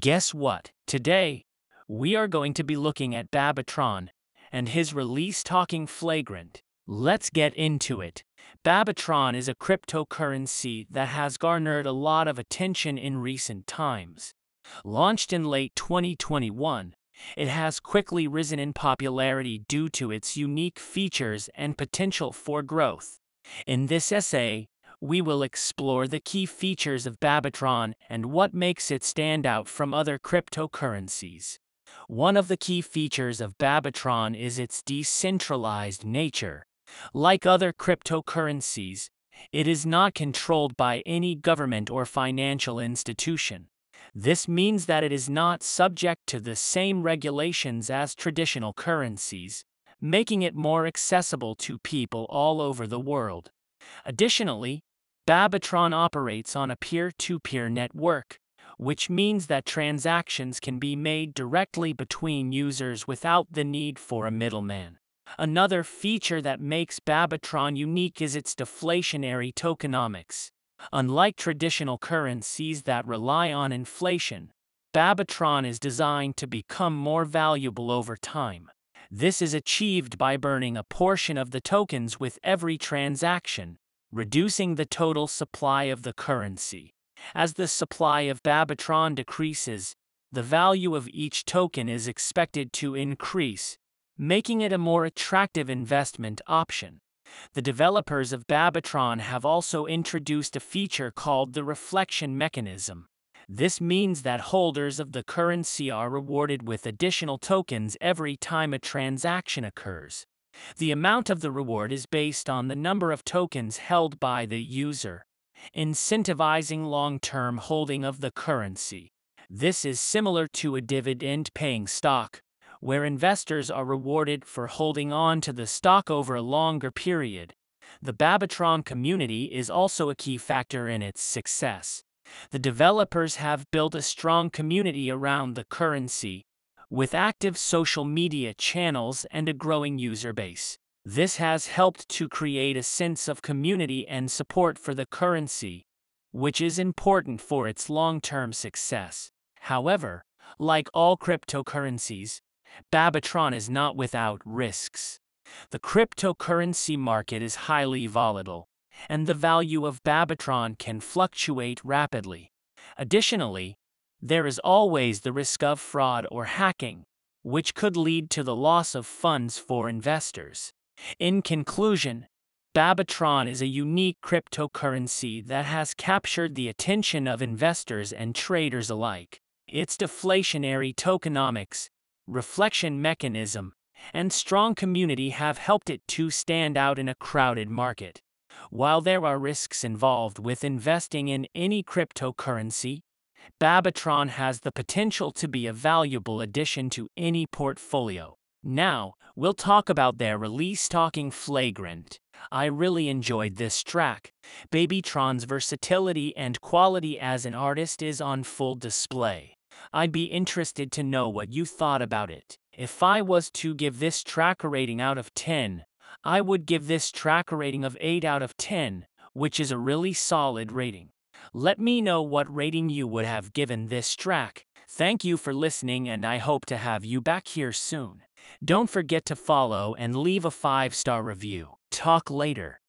Guess what? Today, we are going to be looking at BabyTron and his release talking flagrant. Let's get into it. BabyTron is a cryptocurrency that has garnered a lot of attention in recent times. Launched in late 2021, it has quickly risen in popularity due to its unique features and potential for growth. In this essay, we will explore the key features of BabyTron and what makes it stand out from other cryptocurrencies. One of the key features of BabyTron is its decentralized nature. Like other cryptocurrencies, it is not controlled by any government or financial institution. This means that it is not subject to the same regulations as traditional currencies, making it more accessible to people all over the world. Additionally, BabyTron operates on a peer-to-peer -peer network, which means that transactions can be made directly between users without the need for a middleman. Another feature that makes BabyTron unique is its deflationary tokenomics. Unlike traditional currencies that rely on inflation, BabyTron is designed to become more valuable over time. This is achieved by burning a portion of the tokens with every transaction, reducing the total supply of the currency. As the supply of BabyTron decreases, the value of each token is expected to increase, making it a more attractive investment option. The developers of BabyTron have also introduced a feature called the reflection mechanism. This means that holders of the currency are rewarded with additional tokens every time a transaction occurs. The amount of the reward is based on the number of tokens held by the user, incentivizing long-term holding of the currency. This is similar to a dividend-paying stock, where investors are rewarded for holding on to the stock over a longer period. The BabyTron community is also a key factor in its success. The developers have built a strong community around the currency, with active social media channels and a growing user base. This has helped to create a sense of community and support for the currency, which is important for its long-term success. However, like all cryptocurrencies, BabyTron is not without risks. The cryptocurrency market is highly volatile, and the value of BabyTron can fluctuate rapidly. Additionally, there is always the risk of fraud or hacking, which could lead to the loss of funds for investors. In conclusion, BabyTron is a unique cryptocurrency that has captured the attention of investors and traders alike. Its deflationary tokenomics, reflection mechanism, and strong community have helped it to stand out in a crowded market. While there are risks involved with investing in any cryptocurrency, BabyTron has the potential to be a valuable addition to any portfolio. Now, we'll talk about their release talking flagrant. I really enjoyed this track. BabyTron's versatility and quality as an artist is on full display. I'd be interested to know what you thought about it. If I was to give this track a rating out of 10, I would give this track a rating of 8 out of 10, which is a really solid rating. Let me know what rating you would have given this track. Thank you for listening and I hope to have you back here soon. Don't forget to follow and leave a 5-star review. Talk later.